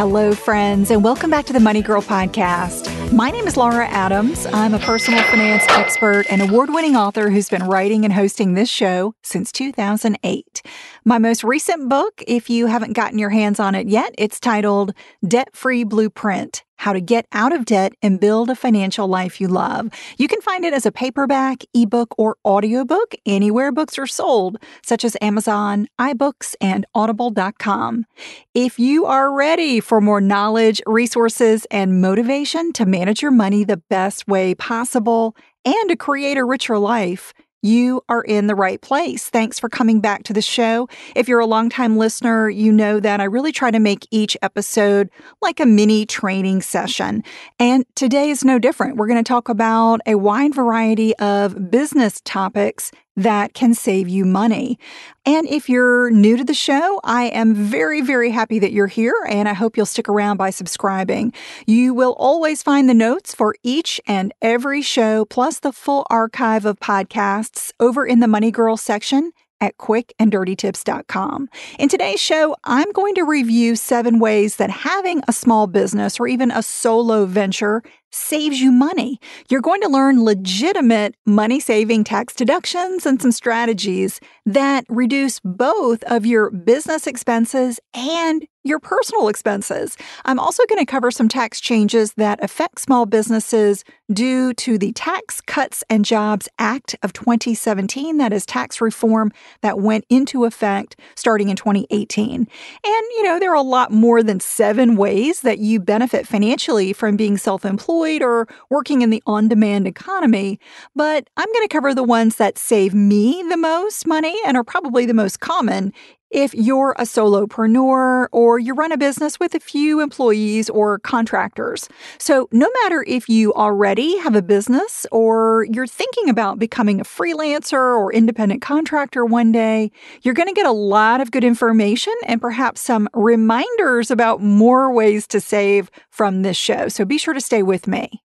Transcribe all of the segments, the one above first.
Hello, friends, and welcome back to the Money Girl Podcast. My name is Laura Adams. I'm a personal finance expert and award winning author who's been writing and hosting this show since 2008. My most recent book, if you haven't gotten your hands on it yet, it's titled Debt Free Blueprint how to Get Out of Debt and Build a Financial Life You Love. You can find it as a paperback, ebook, or audiobook anywhere books are sold, such as Amazon, iBooks, and Audible.com. If you are ready for more knowledge, resources, and motivation to manage your money the best way possible and to create a richer life, you are in the right place. Thanks for coming back to the show. If you're a longtime listener, you know that I really try to make each episode like a mini training session. And today is no different. We're going to talk about a wide variety of business topics that can save you money. And if you're new to the show, I am very, very happy that you're here, and I hope you'll stick around by subscribing. You will always find the notes for each and every show, plus the full archive of podcasts over in the Money Girl section at quickanddirtytips.com. In today's show, I'm going to review seven ways that having a small business or even a solo venture saves you money. You're going to learn legitimate money saving tax deductions and some strategies that reduce both of your business expenses and your personal expenses. I'm also going to cover some tax changes that affect small businesses due to the Tax Cuts and Jobs Act of 2017. That is tax reform that went into effect starting in 2018. And, you know, there are a lot more than seven ways that you benefit financially from being self employed or working in the on demand economy. But I'm going to cover the ones that save me the most money and are probably the most common if you're a solopreneur or you run a business with a few employees or contractors. So, no matter if you already have a business or you're thinking about becoming a freelancer or independent contractor one day, you're going to get a lot of good information and perhaps some reminders about more ways to save from this show. So, be sure to stay with me.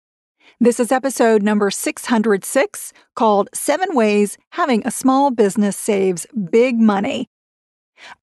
This is episode number 606 called Seven Ways Having a Small Business Saves Big Money.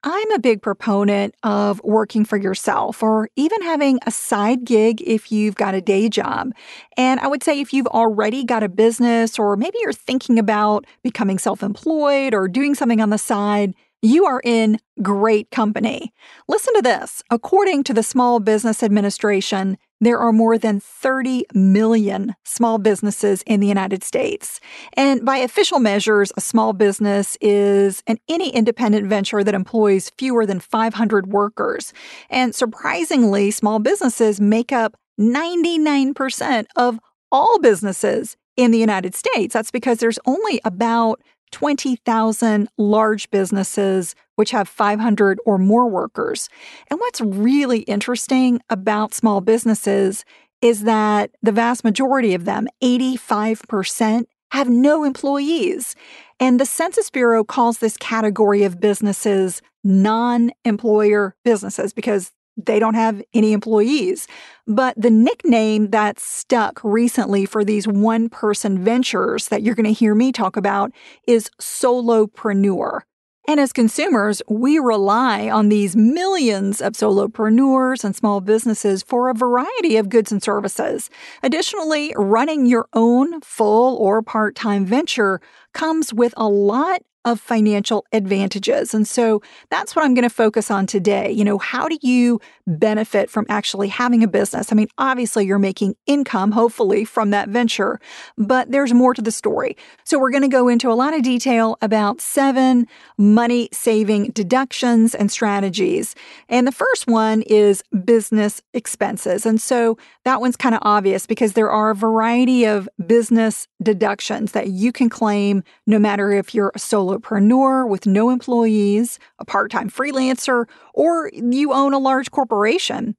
I'm a big proponent of working for yourself or even having a side gig if you've got a day job. And I would say if you've already got a business or maybe you're thinking about becoming self employed or doing something on the side, you are in great company. Listen to this. According to the Small Business Administration, there are more than 30 million small businesses in the United States. And by official measures, a small business is an any independent venture that employs fewer than 500 workers. And surprisingly, small businesses make up 99% of all businesses in the United States. That's because there's only about 20,000 large businesses which have 500 or more workers. And what's really interesting about small businesses is that the vast majority of them, 85%, have no employees. And the Census Bureau calls this category of businesses non employer businesses because they don't have any employees. But the nickname that's stuck recently for these one person ventures that you're going to hear me talk about is solopreneur. And as consumers, we rely on these millions of solopreneurs and small businesses for a variety of goods and services. Additionally, running your own full or part time venture comes with a lot of financial advantages. And so that's what I'm going to focus on today. You know, how do you benefit from actually having a business? I mean, obviously, you're making income, hopefully, from that venture, but there's more to the story. So we're going to go into a lot of detail about seven money saving deductions and strategies. And the first one is business expenses. And so that one's kind of obvious because there are a variety of business deductions that you can claim no matter if you're a solo solopreneur with no employees, a part time freelancer, or you own a large corporation.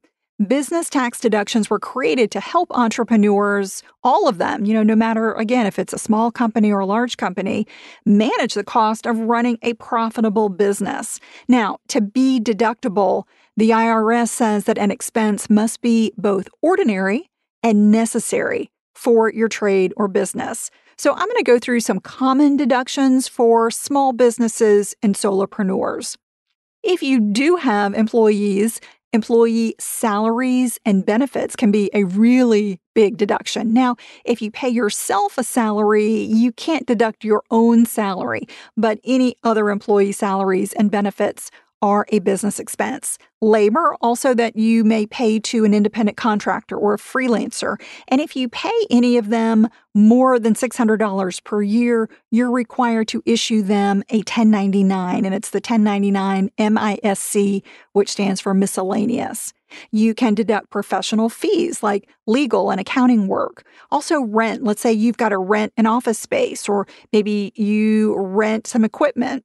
Business tax deductions were created to help entrepreneurs, all of them, you know, no matter, again, if it's a small company or a large company, manage the cost of running a profitable business. Now, to be deductible, the IRS says that an expense must be both ordinary and necessary for your trade or business. So I'm going to go through some common deductions for small businesses and solopreneurs. If you do have employees, employee salaries and benefits can be a really big deduction. Now, if you pay yourself a salary, you can't deduct your own salary, but any other employee salaries and benefits are a business expense. Labor, also that you may pay to an independent contractor or a freelancer. And if you pay any of them more than $600 per year, you're required to issue them a 1099, and it's the 1099 MISC, which stands for miscellaneous. You can deduct professional fees like legal and accounting work. Also, rent. Let's say you've got to rent an office space, or maybe you rent some equipment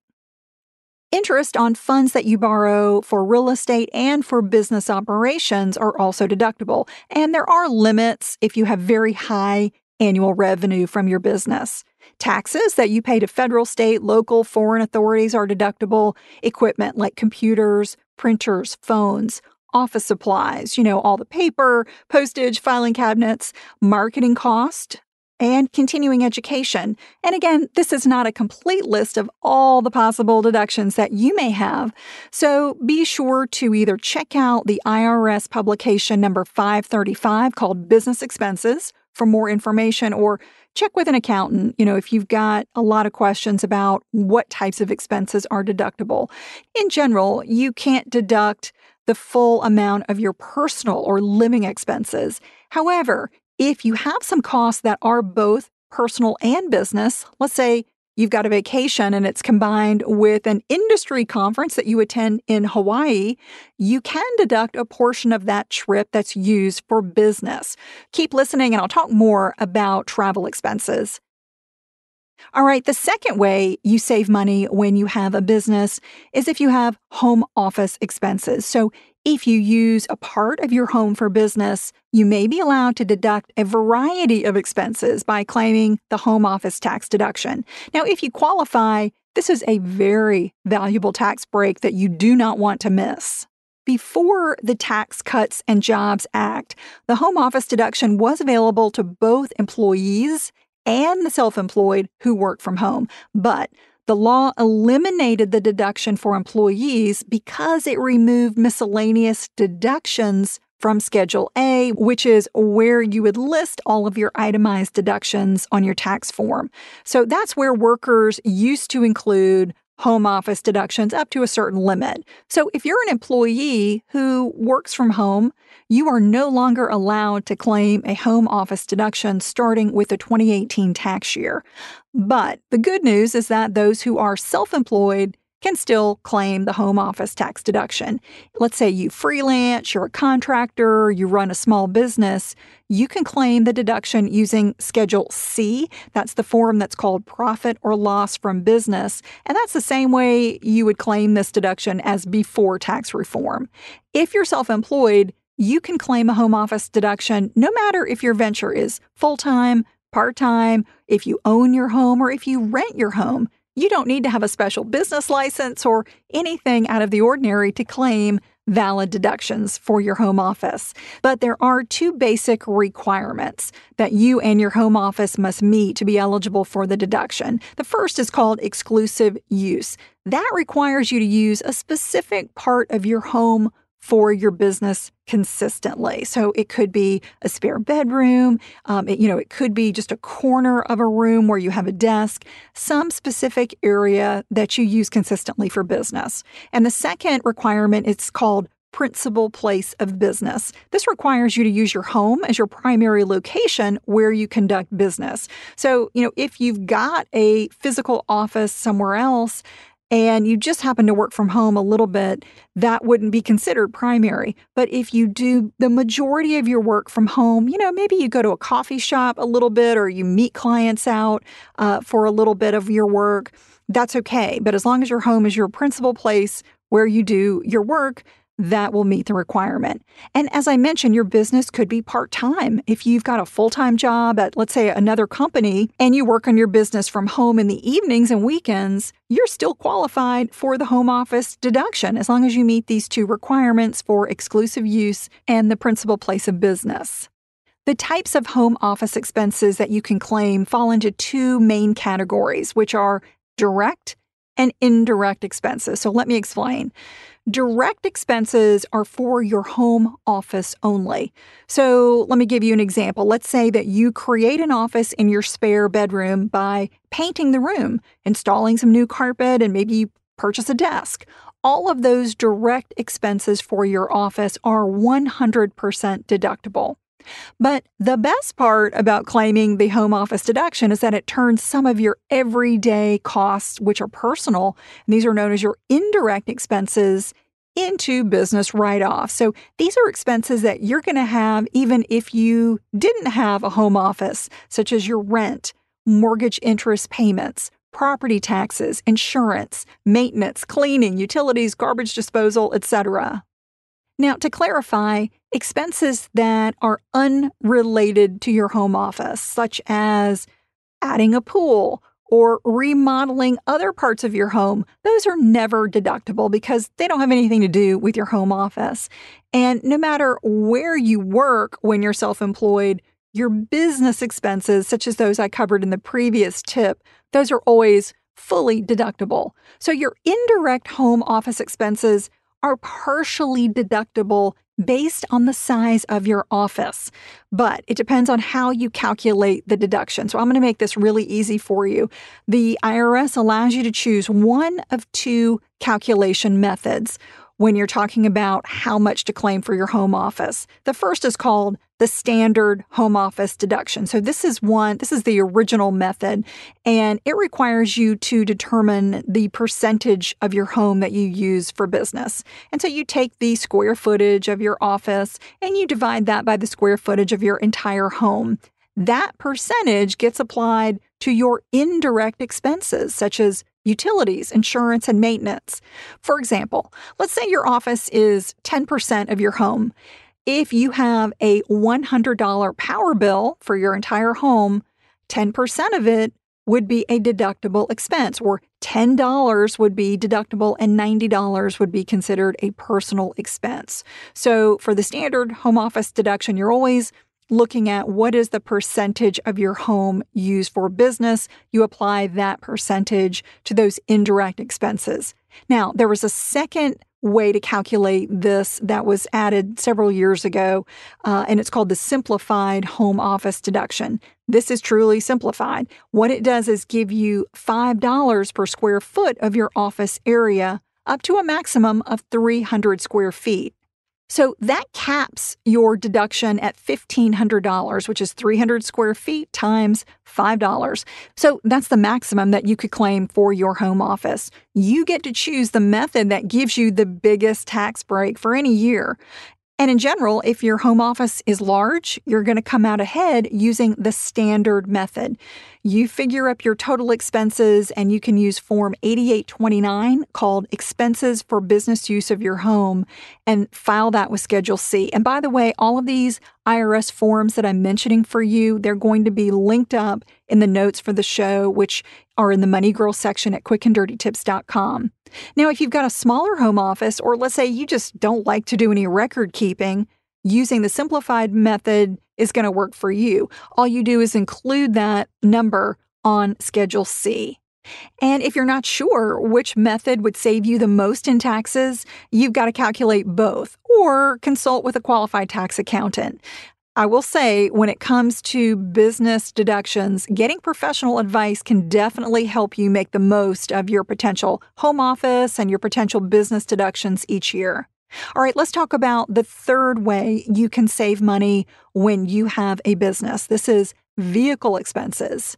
Interest on funds that you borrow for real estate and for business operations are also deductible, and there are limits if you have very high annual revenue from your business. Taxes that you pay to federal, state, local, foreign authorities are deductible. Equipment like computers, printers, phones, office supplies, you know, all the paper, postage, filing cabinets, marketing cost, and continuing education. And again, this is not a complete list of all the possible deductions that you may have. So be sure to either check out the IRS publication number 535 called Business Expenses for more information or check with an accountant, you know, if you've got a lot of questions about what types of expenses are deductible. In general, you can't deduct the full amount of your personal or living expenses. However, if you have some costs that are both personal and business, let's say you've got a vacation and it's combined with an industry conference that you attend in Hawaii, you can deduct a portion of that trip that's used for business. Keep listening and I'll talk more about travel expenses. All right, the second way you save money when you have a business is if you have home office expenses. So if you use a part of your home for business, you may be allowed to deduct a variety of expenses by claiming the home office tax deduction. Now, if you qualify, this is a very valuable tax break that you do not want to miss. Before the Tax Cuts and Jobs Act, the home office deduction was available to both employees and the self employed who work from home. But the law eliminated the deduction for employees because it removed miscellaneous deductions from Schedule A, which is where you would list all of your itemized deductions on your tax form. So that's where workers used to include home office deductions up to a certain limit. So if you're an employee who works from home, you are no longer allowed to claim a home office deduction starting with the 2018 tax year. But the good news is that those who are self employed can still claim the home office tax deduction. Let's say you freelance, you're a contractor, you run a small business, you can claim the deduction using Schedule C. That's the form that's called profit or loss from business. And that's the same way you would claim this deduction as before tax reform. If you're self employed, you can claim a home office deduction no matter if your venture is full time, part time, if you own your home, or if you rent your home you don't need to have a special business license or anything out of the ordinary to claim valid deductions for your home office. But there are two basic requirements that you and your home office must meet to be eligible for the deduction. The first is called exclusive use. That requires you to use a specific part of your home for your business consistently. So it could be a spare bedroom, um, it, you know, it could be just a corner of a room where you have a desk, some specific area that you use consistently for business. And the second requirement it's called principal place of business. This requires you to use your home as your primary location where you conduct business. So, you know, if you've got a physical office somewhere else, and you just happen to work from home a little bit, that wouldn't be considered primary. But if you do the majority of your work from home, you know, maybe you go to a coffee shop a little bit or you meet clients out uh, for a little bit of your work, that's okay. But as long as your home is your principal place where you do your work, that will meet the requirement. And as I mentioned, your business could be part time. If you've got a full time job at, let's say, another company and you work on your business from home in the evenings and weekends, you're still qualified for the home office deduction as long as you meet these two requirements for exclusive use and the principal place of business. The types of home office expenses that you can claim fall into two main categories, which are direct and indirect expenses. So let me explain. Direct expenses are for your home office only. So let me give you an example. Let's say that you create an office in your spare bedroom by painting the room, installing some new carpet, and maybe you purchase a desk. All of those direct expenses for your office are 100% deductible. But the best part about claiming the home office deduction is that it turns some of your everyday costs, which are personal, and these are known as your indirect expenses, into business write off. So these are expenses that you're going to have even if you didn't have a home office, such as your rent, mortgage interest payments, property taxes, insurance, maintenance, cleaning, utilities, garbage disposal, etc. Now, to clarify, expenses that are unrelated to your home office, such as adding a pool or remodeling other parts of your home, those are never deductible because they don't have anything to do with your home office. And no matter where you work when you're self employed, your business expenses, such as those I covered in the previous tip, those are always fully deductible. So your indirect home office expenses are partially deductible based on the size of your office, but it depends on how you calculate the deduction. So I'm going to make this really easy for you. The IRS allows you to choose one of two calculation methods when you're talking about how much to claim for your home office. The first is called the standard home office deduction. So this is one, this is the original method, and it requires you to determine the percentage of your home that you use for business. And so you take the square footage of your office and you divide that by the square footage of your entire home. That percentage gets applied to your indirect expenses, such as utilities, insurance, and maintenance. For example, let's say your office is 10% of your home. If you have a $100 power bill for your entire home, 10% of it would be a deductible expense, or $10 would be deductible and $90 would be considered a personal expense. So, for the standard home office deduction, you're always looking at what is the percentage of your home used for business. You apply that percentage to those indirect expenses. Now, there was a second way to calculate this that was added several years ago, uh, and it's called the simplified home office deduction. This is truly simplified. What it does is give you $5 per square foot of your office area up to a maximum of 300 square feet. So that caps your deduction at $1,500, which is 300 square feet times $5. So that's the maximum that you could claim for your home office. You get to choose the method that gives you the biggest tax break for any year. And in general, if your home office is large, you're going to come out ahead using the standard method. You figure up your total expenses and you can use Form 8829 called Expenses for Business Use of Your Home and file that with Schedule C. And by the way, all of these IRS forms that I'm mentioning for you, they're going to be linked up in the notes for the show, which are in the Money Girl section at quickanddirtytips.com. Now, if you've got a smaller home office, or let's say you just don't like to do any record keeping, using the simplified method is going to work for you. All you do is include that number on Schedule C. And if you're not sure which method would save you the most in taxes, you've got to calculate both or consult with a qualified tax accountant. I will say, when it comes to business deductions, getting professional advice can definitely help you make the most of your potential home office and your potential business deductions each year. All right, let's talk about the third way you can save money when you have a business. This is vehicle expenses.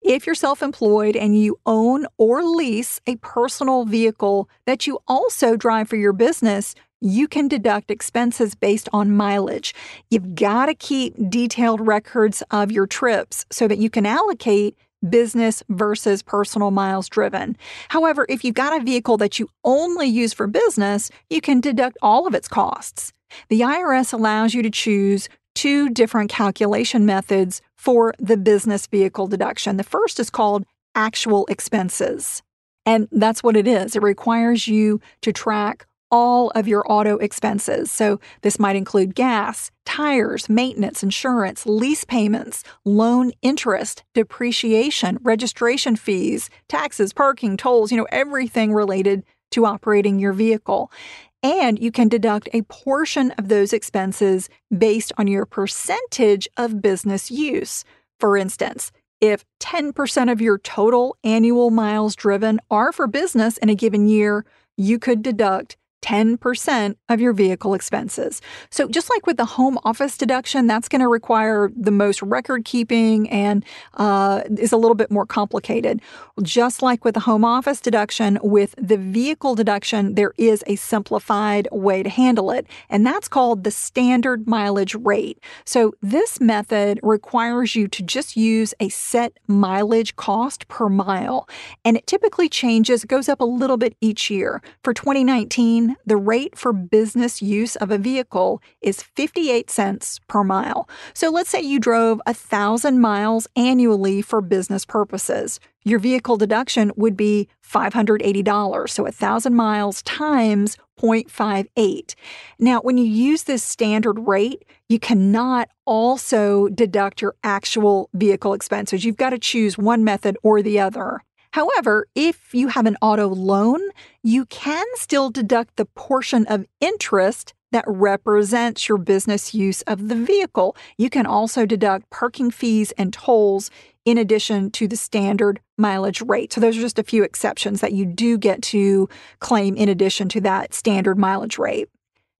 If you're self employed and you own or lease a personal vehicle that you also drive for your business, you can deduct expenses based on mileage. You've got to keep detailed records of your trips so that you can allocate business versus personal miles driven. However, if you've got a vehicle that you only use for business, you can deduct all of its costs. The IRS allows you to choose two different calculation methods for the business vehicle deduction. The first is called actual expenses. And that's what it is. It requires you to track all of your auto expenses. So, this might include gas, tires, maintenance, insurance, lease payments, loan interest, depreciation, registration fees, taxes, parking, tolls, you know, everything related to operating your vehicle. And you can deduct a portion of those expenses based on your percentage of business use. For instance, if 10% of your total annual miles driven are for business in a given year, you could deduct 10% of your vehicle expenses. So, just like with the home office deduction, that's going to require the most record keeping and uh, is a little bit more complicated. Just like with the home office deduction, with the vehicle deduction, there is a simplified way to handle it, and that's called the standard mileage rate. So, this method requires you to just use a set mileage cost per mile, and it typically changes, goes up a little bit each year. For 2019, the rate for business use of a vehicle is 58 cents per mile. So let's say you drove 1,000 miles annually for business purposes. Your vehicle deduction would be $580. So 1,000 miles times 0.58. Now, when you use this standard rate, you cannot also deduct your actual vehicle expenses. You've got to choose one method or the other. However, if you have an auto loan, you can still deduct the portion of interest that represents your business use of the vehicle. You can also deduct parking fees and tolls in addition to the standard mileage rate. So, those are just a few exceptions that you do get to claim in addition to that standard mileage rate.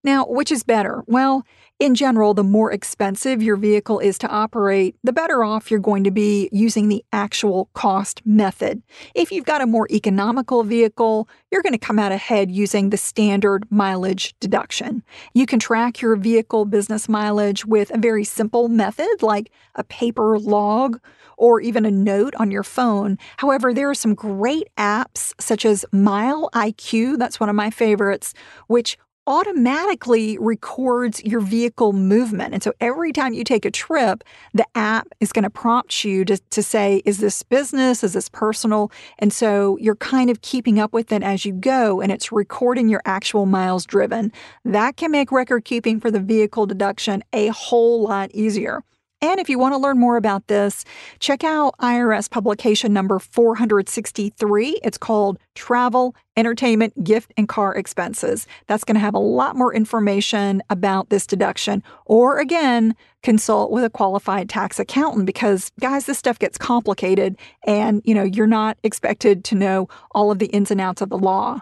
Now, which is better? Well, in general, the more expensive your vehicle is to operate, the better off you're going to be using the actual cost method. If you've got a more economical vehicle, you're going to come out ahead using the standard mileage deduction. You can track your vehicle business mileage with a very simple method like a paper log or even a note on your phone. However, there are some great apps such as MileIQ, that's one of my favorites, which automatically records your vehicle movement. And so every time you take a trip, the app is going to prompt you to, to say, is this business? Is this personal? And so you're kind of keeping up with it as you go and it's recording your actual miles driven. That can make record keeping for the vehicle deduction a whole lot easier. And if you want to learn more about this, check out IRS publication number 463. It's called Travel, Entertainment, Gift, and Car Expenses. That's going to have a lot more information about this deduction. Or again, consult with a qualified tax accountant because guys, this stuff gets complicated and, you know, you're not expected to know all of the ins and outs of the law.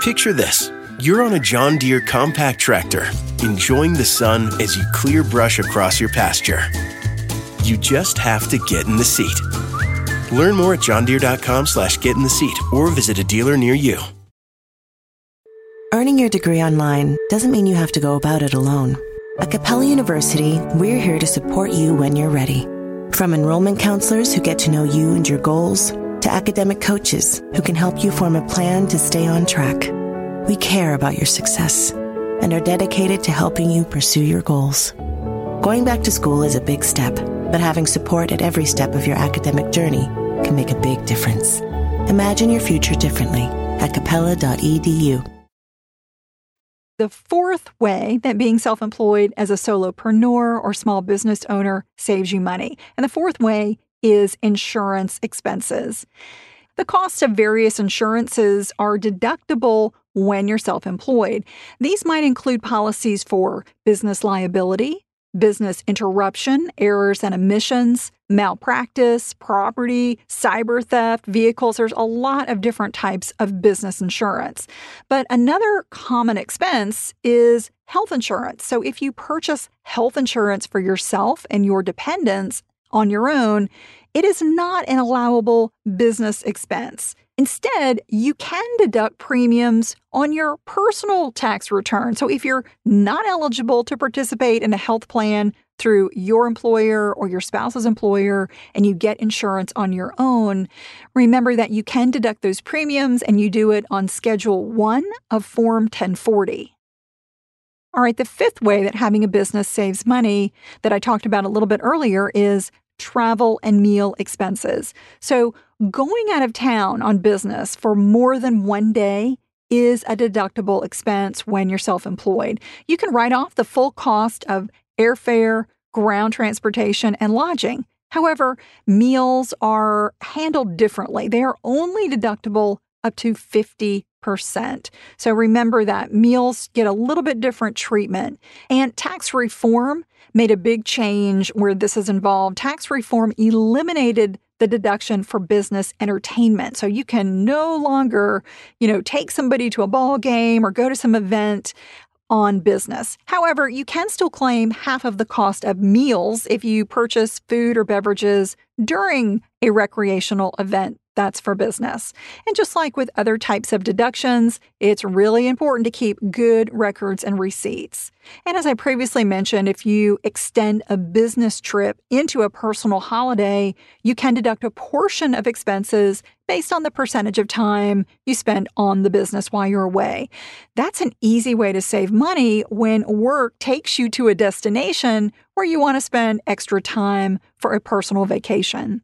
Picture this you're on a John Deere compact tractor, enjoying the sun as you clear brush across your pasture. You just have to get in the seat. Learn more at johndeere.com slash get in the seat or visit a dealer near you. Earning your degree online doesn't mean you have to go about it alone. At Capella University, we're here to support you when you're ready. From enrollment counselors who get to know you and your goals, to academic coaches who can help you form a plan to stay on track. We care about your success and are dedicated to helping you pursue your goals. Going back to school is a big step, but having support at every step of your academic journey can make a big difference. Imagine your future differently at capella.edu. The fourth way that being self employed as a solopreneur or small business owner saves you money. And the fourth way is insurance expenses. The cost of various insurances are deductible when you're self employed. These might include policies for business liability, business interruption, errors and omissions, malpractice, property, cyber theft, vehicles. There's a lot of different types of business insurance. But another common expense is health insurance. So if you purchase health insurance for yourself and your dependents on your own, it is not an allowable business expense. Instead, you can deduct premiums on your personal tax return. So if you're not eligible to participate in a health plan through your employer or your spouse's employer and you get insurance on your own, remember that you can deduct those premiums and you do it on Schedule 1 of Form 1040. All right, the fifth way that having a business saves money that I talked about a little bit earlier is travel and meal expenses. So, going out of town on business for more than one day is a deductible expense when you're self employed. You can write off the full cost of airfare, ground transportation, and lodging. However, meals are handled differently. They are only deductible up to 50%. So remember that meals get a little bit different treatment. And tax reform made a big change where this is involved. Tax reform eliminated the deduction for business entertainment. So you can no longer, you know, take somebody to a ball game or go to some event on business. However, you can still claim half of the cost of meals if you purchase food or beverages during a recreational event that's for business. And just like with other types of deductions, it's really important to keep good records and receipts. And as I previously mentioned, if you extend a business trip into a personal holiday, you can deduct a portion of expenses based on the percentage of time you spend on the business while you're away. That's an easy way to save money when work takes you to a destination where you want to spend extra time for a personal vacation.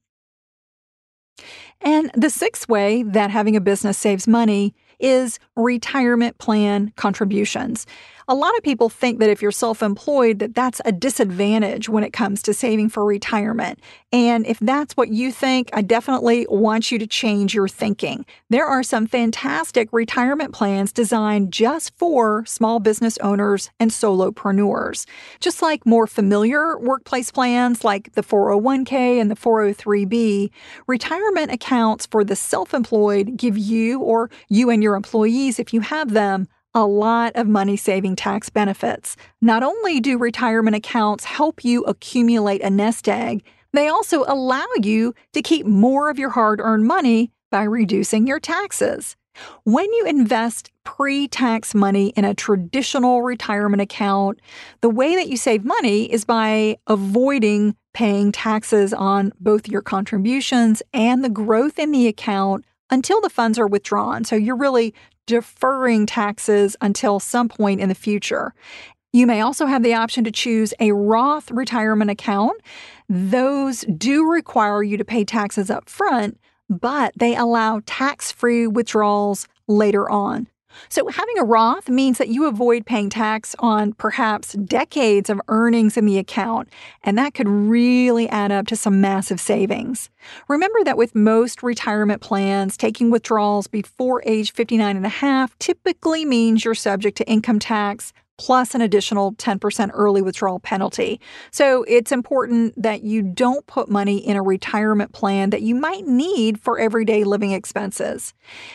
And the sixth way that having a business saves money is retirement plan contributions a lot of people think that if you're self-employed that that's a disadvantage when it comes to saving for retirement. And if that's what you think, I definitely want you to change your thinking. There are some fantastic retirement plans designed just for small business owners and solopreneurs. Just like more familiar workplace plans like the 401k and the 403b, retirement accounts for the self-employed give you or you and your employees if you have them a lot of money saving tax benefits. Not only do retirement accounts help you accumulate a nest egg, they also allow you to keep more of your hard earned money by reducing your taxes. When you invest pre tax money in a traditional retirement account, the way that you save money is by avoiding paying taxes on both your contributions and the growth in the account until the funds are withdrawn. So you're really deferring taxes until some point in the future. You may also have the option to choose a Roth retirement account. Those do require you to pay taxes up front, but they allow tax free withdrawals later on. So, having a Roth means that you avoid paying tax on perhaps decades of earnings in the account, and that could really add up to some massive savings. Remember that with most retirement plans, taking withdrawals before age 59 and a half typically means you're subject to income tax, plus an additional 10% early withdrawal penalty. So it's important that you don't put money in a retirement plan that you might need for everyday living expenses.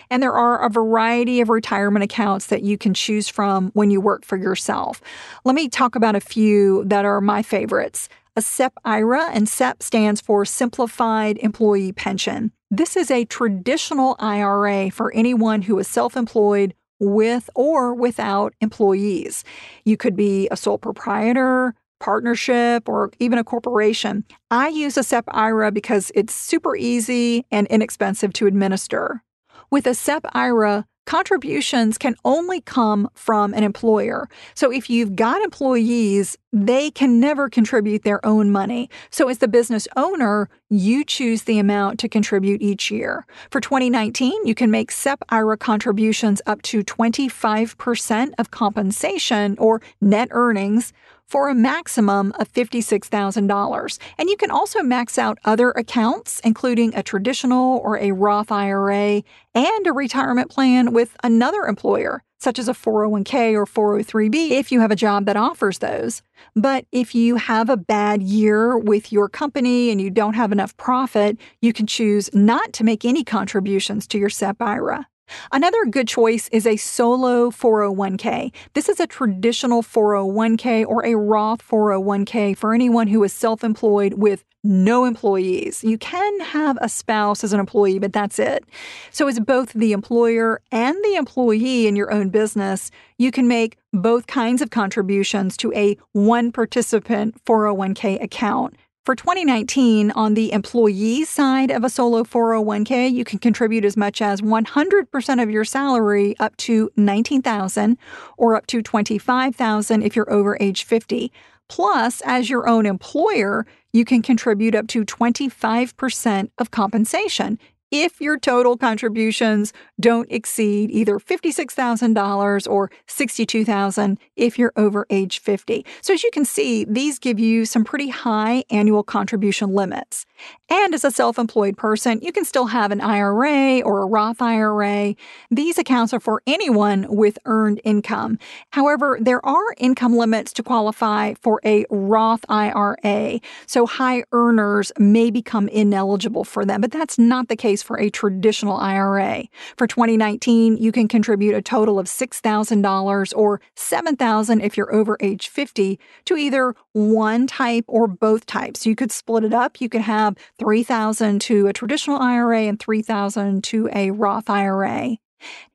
And there are a variety of retirement accounts that you can choose from when you work for yourself. Let me talk about a few that are my favorites. a SEP IRA, and SEP stands for Simplified Employee Pension. This is a traditional IRA for anyone who is self employed with or without employees. You could be a sole proprietor, partnership, or even a corporation. I use a SEP IRA because it's super easy and inexpensive to administer. With a SEP IRA, contributions can only come from an employer. So if you've got employees, they can never contribute their own money. So as the business owner, you choose the amount to contribute each year. For 2019, you can make SEP IRA contributions up to 25% of compensation or net earnings for a maximum of $56,000. And you can also max out other accounts, including a traditional or a Roth IRA and a retirement plan with another employer, such as a 401k or 403b if you have a job that offers those. But if you have a bad year with your company and you don't have enough profit, you can choose not to make any contributions to your SEP IRA. Another good choice is a solo 401k. This is a traditional 401k or a Roth 401k for anyone who is self employed with no employees. You can have a spouse as an employee, but that's it. So, as both the employer and the employee in your own business, you can make both kinds of contributions to a one participant 401k account. For 2019, on the employee side of a solo 401k, you can contribute as much as 100% of your salary up to 19,000 or up to 25,000 if you're over age 50. Plus, as your own employer, you can contribute up to 25% of compensation if your total contributions don't exceed either $56,000 or $62,000 if you're over age 50. So as you can see, these give you some pretty high annual contribution limits. And as a self-employed person, you can still have an IRA or a Roth IRA. These accounts are for anyone with earned income. However, there are income limits to qualify for a Roth IRA. So high earners may become ineligible for them, but that's not the case for a traditional IRA. For 2019, you can contribute a total of $6,000 or $7,000 if you're over age 50 to either one type or both types. You could split it up. You could have 3,000 to a traditional IRA and 3,000 to a Roth IRA.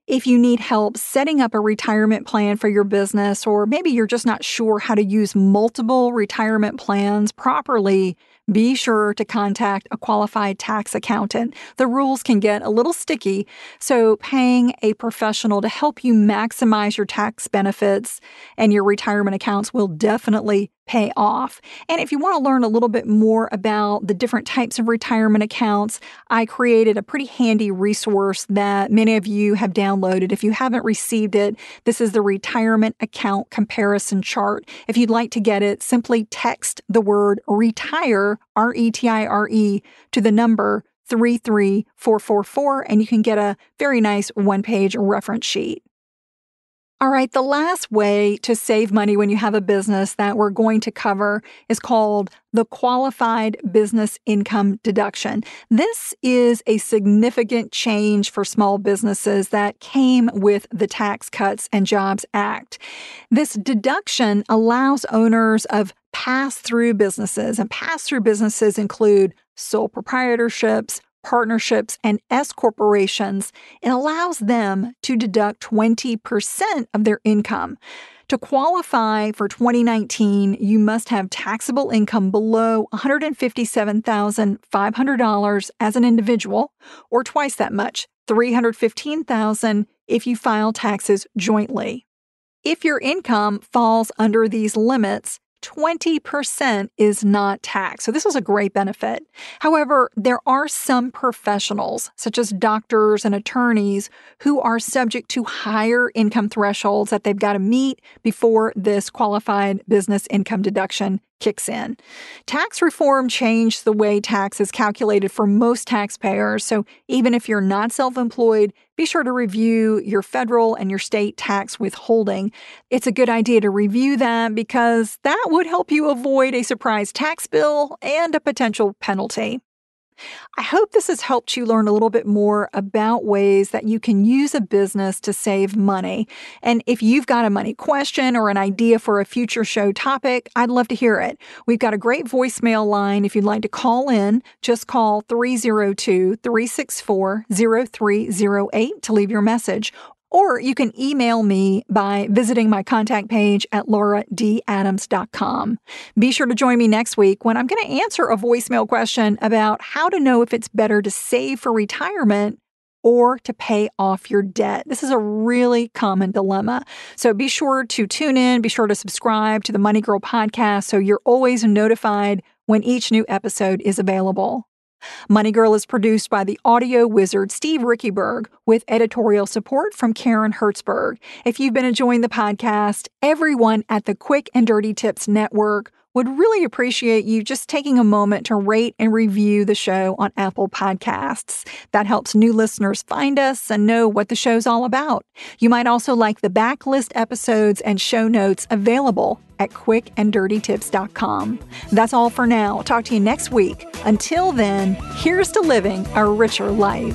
If you need help setting up a retirement plan for your business, or maybe you're just not sure how to use multiple retirement plans properly, be sure to contact a qualified tax accountant. The rules can get a little sticky, so paying a professional to help you maximize your tax benefits and your retirement accounts will definitely pay off. And if you want to learn a little bit more about the different types of retirement accounts, I created a pretty handy resource that many of you have downloaded. If you haven't received it, this is the retirement account comparison chart. If you'd like to get it, simply text the word retire, R E T I R E, to the number 33444 and you can get a very nice one page reference sheet. All right, the last way to save money when you have a business that we're going to cover is called the qualified business income deduction. This is a significant change for small businesses that came with the Tax Cuts and Jobs Act. This deduction allows owners of pass through businesses, and pass through businesses include sole proprietorships, partnerships, and S corporations, it allows them to deduct 20% of their income. To qualify for 2019, you must have taxable income below $157,500 as an individual, or twice that much, 315,000 if you file taxes jointly. If your income falls under these limits, 20% is not taxed. So, this is a great benefit. However, there are some professionals, such as doctors and attorneys, who are subject to higher income thresholds that they've got to meet before this qualified business income deduction kicks in. Tax reform changed the way tax is calculated for most taxpayers. So even if you're not self employed, be sure to review your federal and your state tax withholding. It's a good idea to review that because that would help you avoid a surprise tax bill and a potential penalty. I hope this has helped you learn a little bit more about ways that you can use a business to save money. And if you've got a money question or an idea for a future show topic, I'd love to hear it. We've got a great voicemail line if you'd like to call in. Just call 302 364 0308 to leave your message or you can email me by visiting my contact page at lauradadams.com. Be sure to join me next week when I'm going to answer a voicemail question about how to know if it's better to save for retirement or to pay off your debt. This is a really common dilemma. So be sure to tune in, be sure to subscribe to the Money Girl podcast so you're always notified when each new episode is available. Money Girl is produced by the audio wizard Steve Riekeberg with editorial support from Karen Hertzberg. If you've been enjoying the podcast, everyone at the Quick and Dirty Tips Network would really appreciate you just taking a moment to rate and review the show on Apple Podcasts. That helps new listeners find us and know what the show's all about. You might also like the backlist episodes and show notes available at quickanddirtytips.com. That's all for now. Talk to you next week. Until then, here's to living a richer life.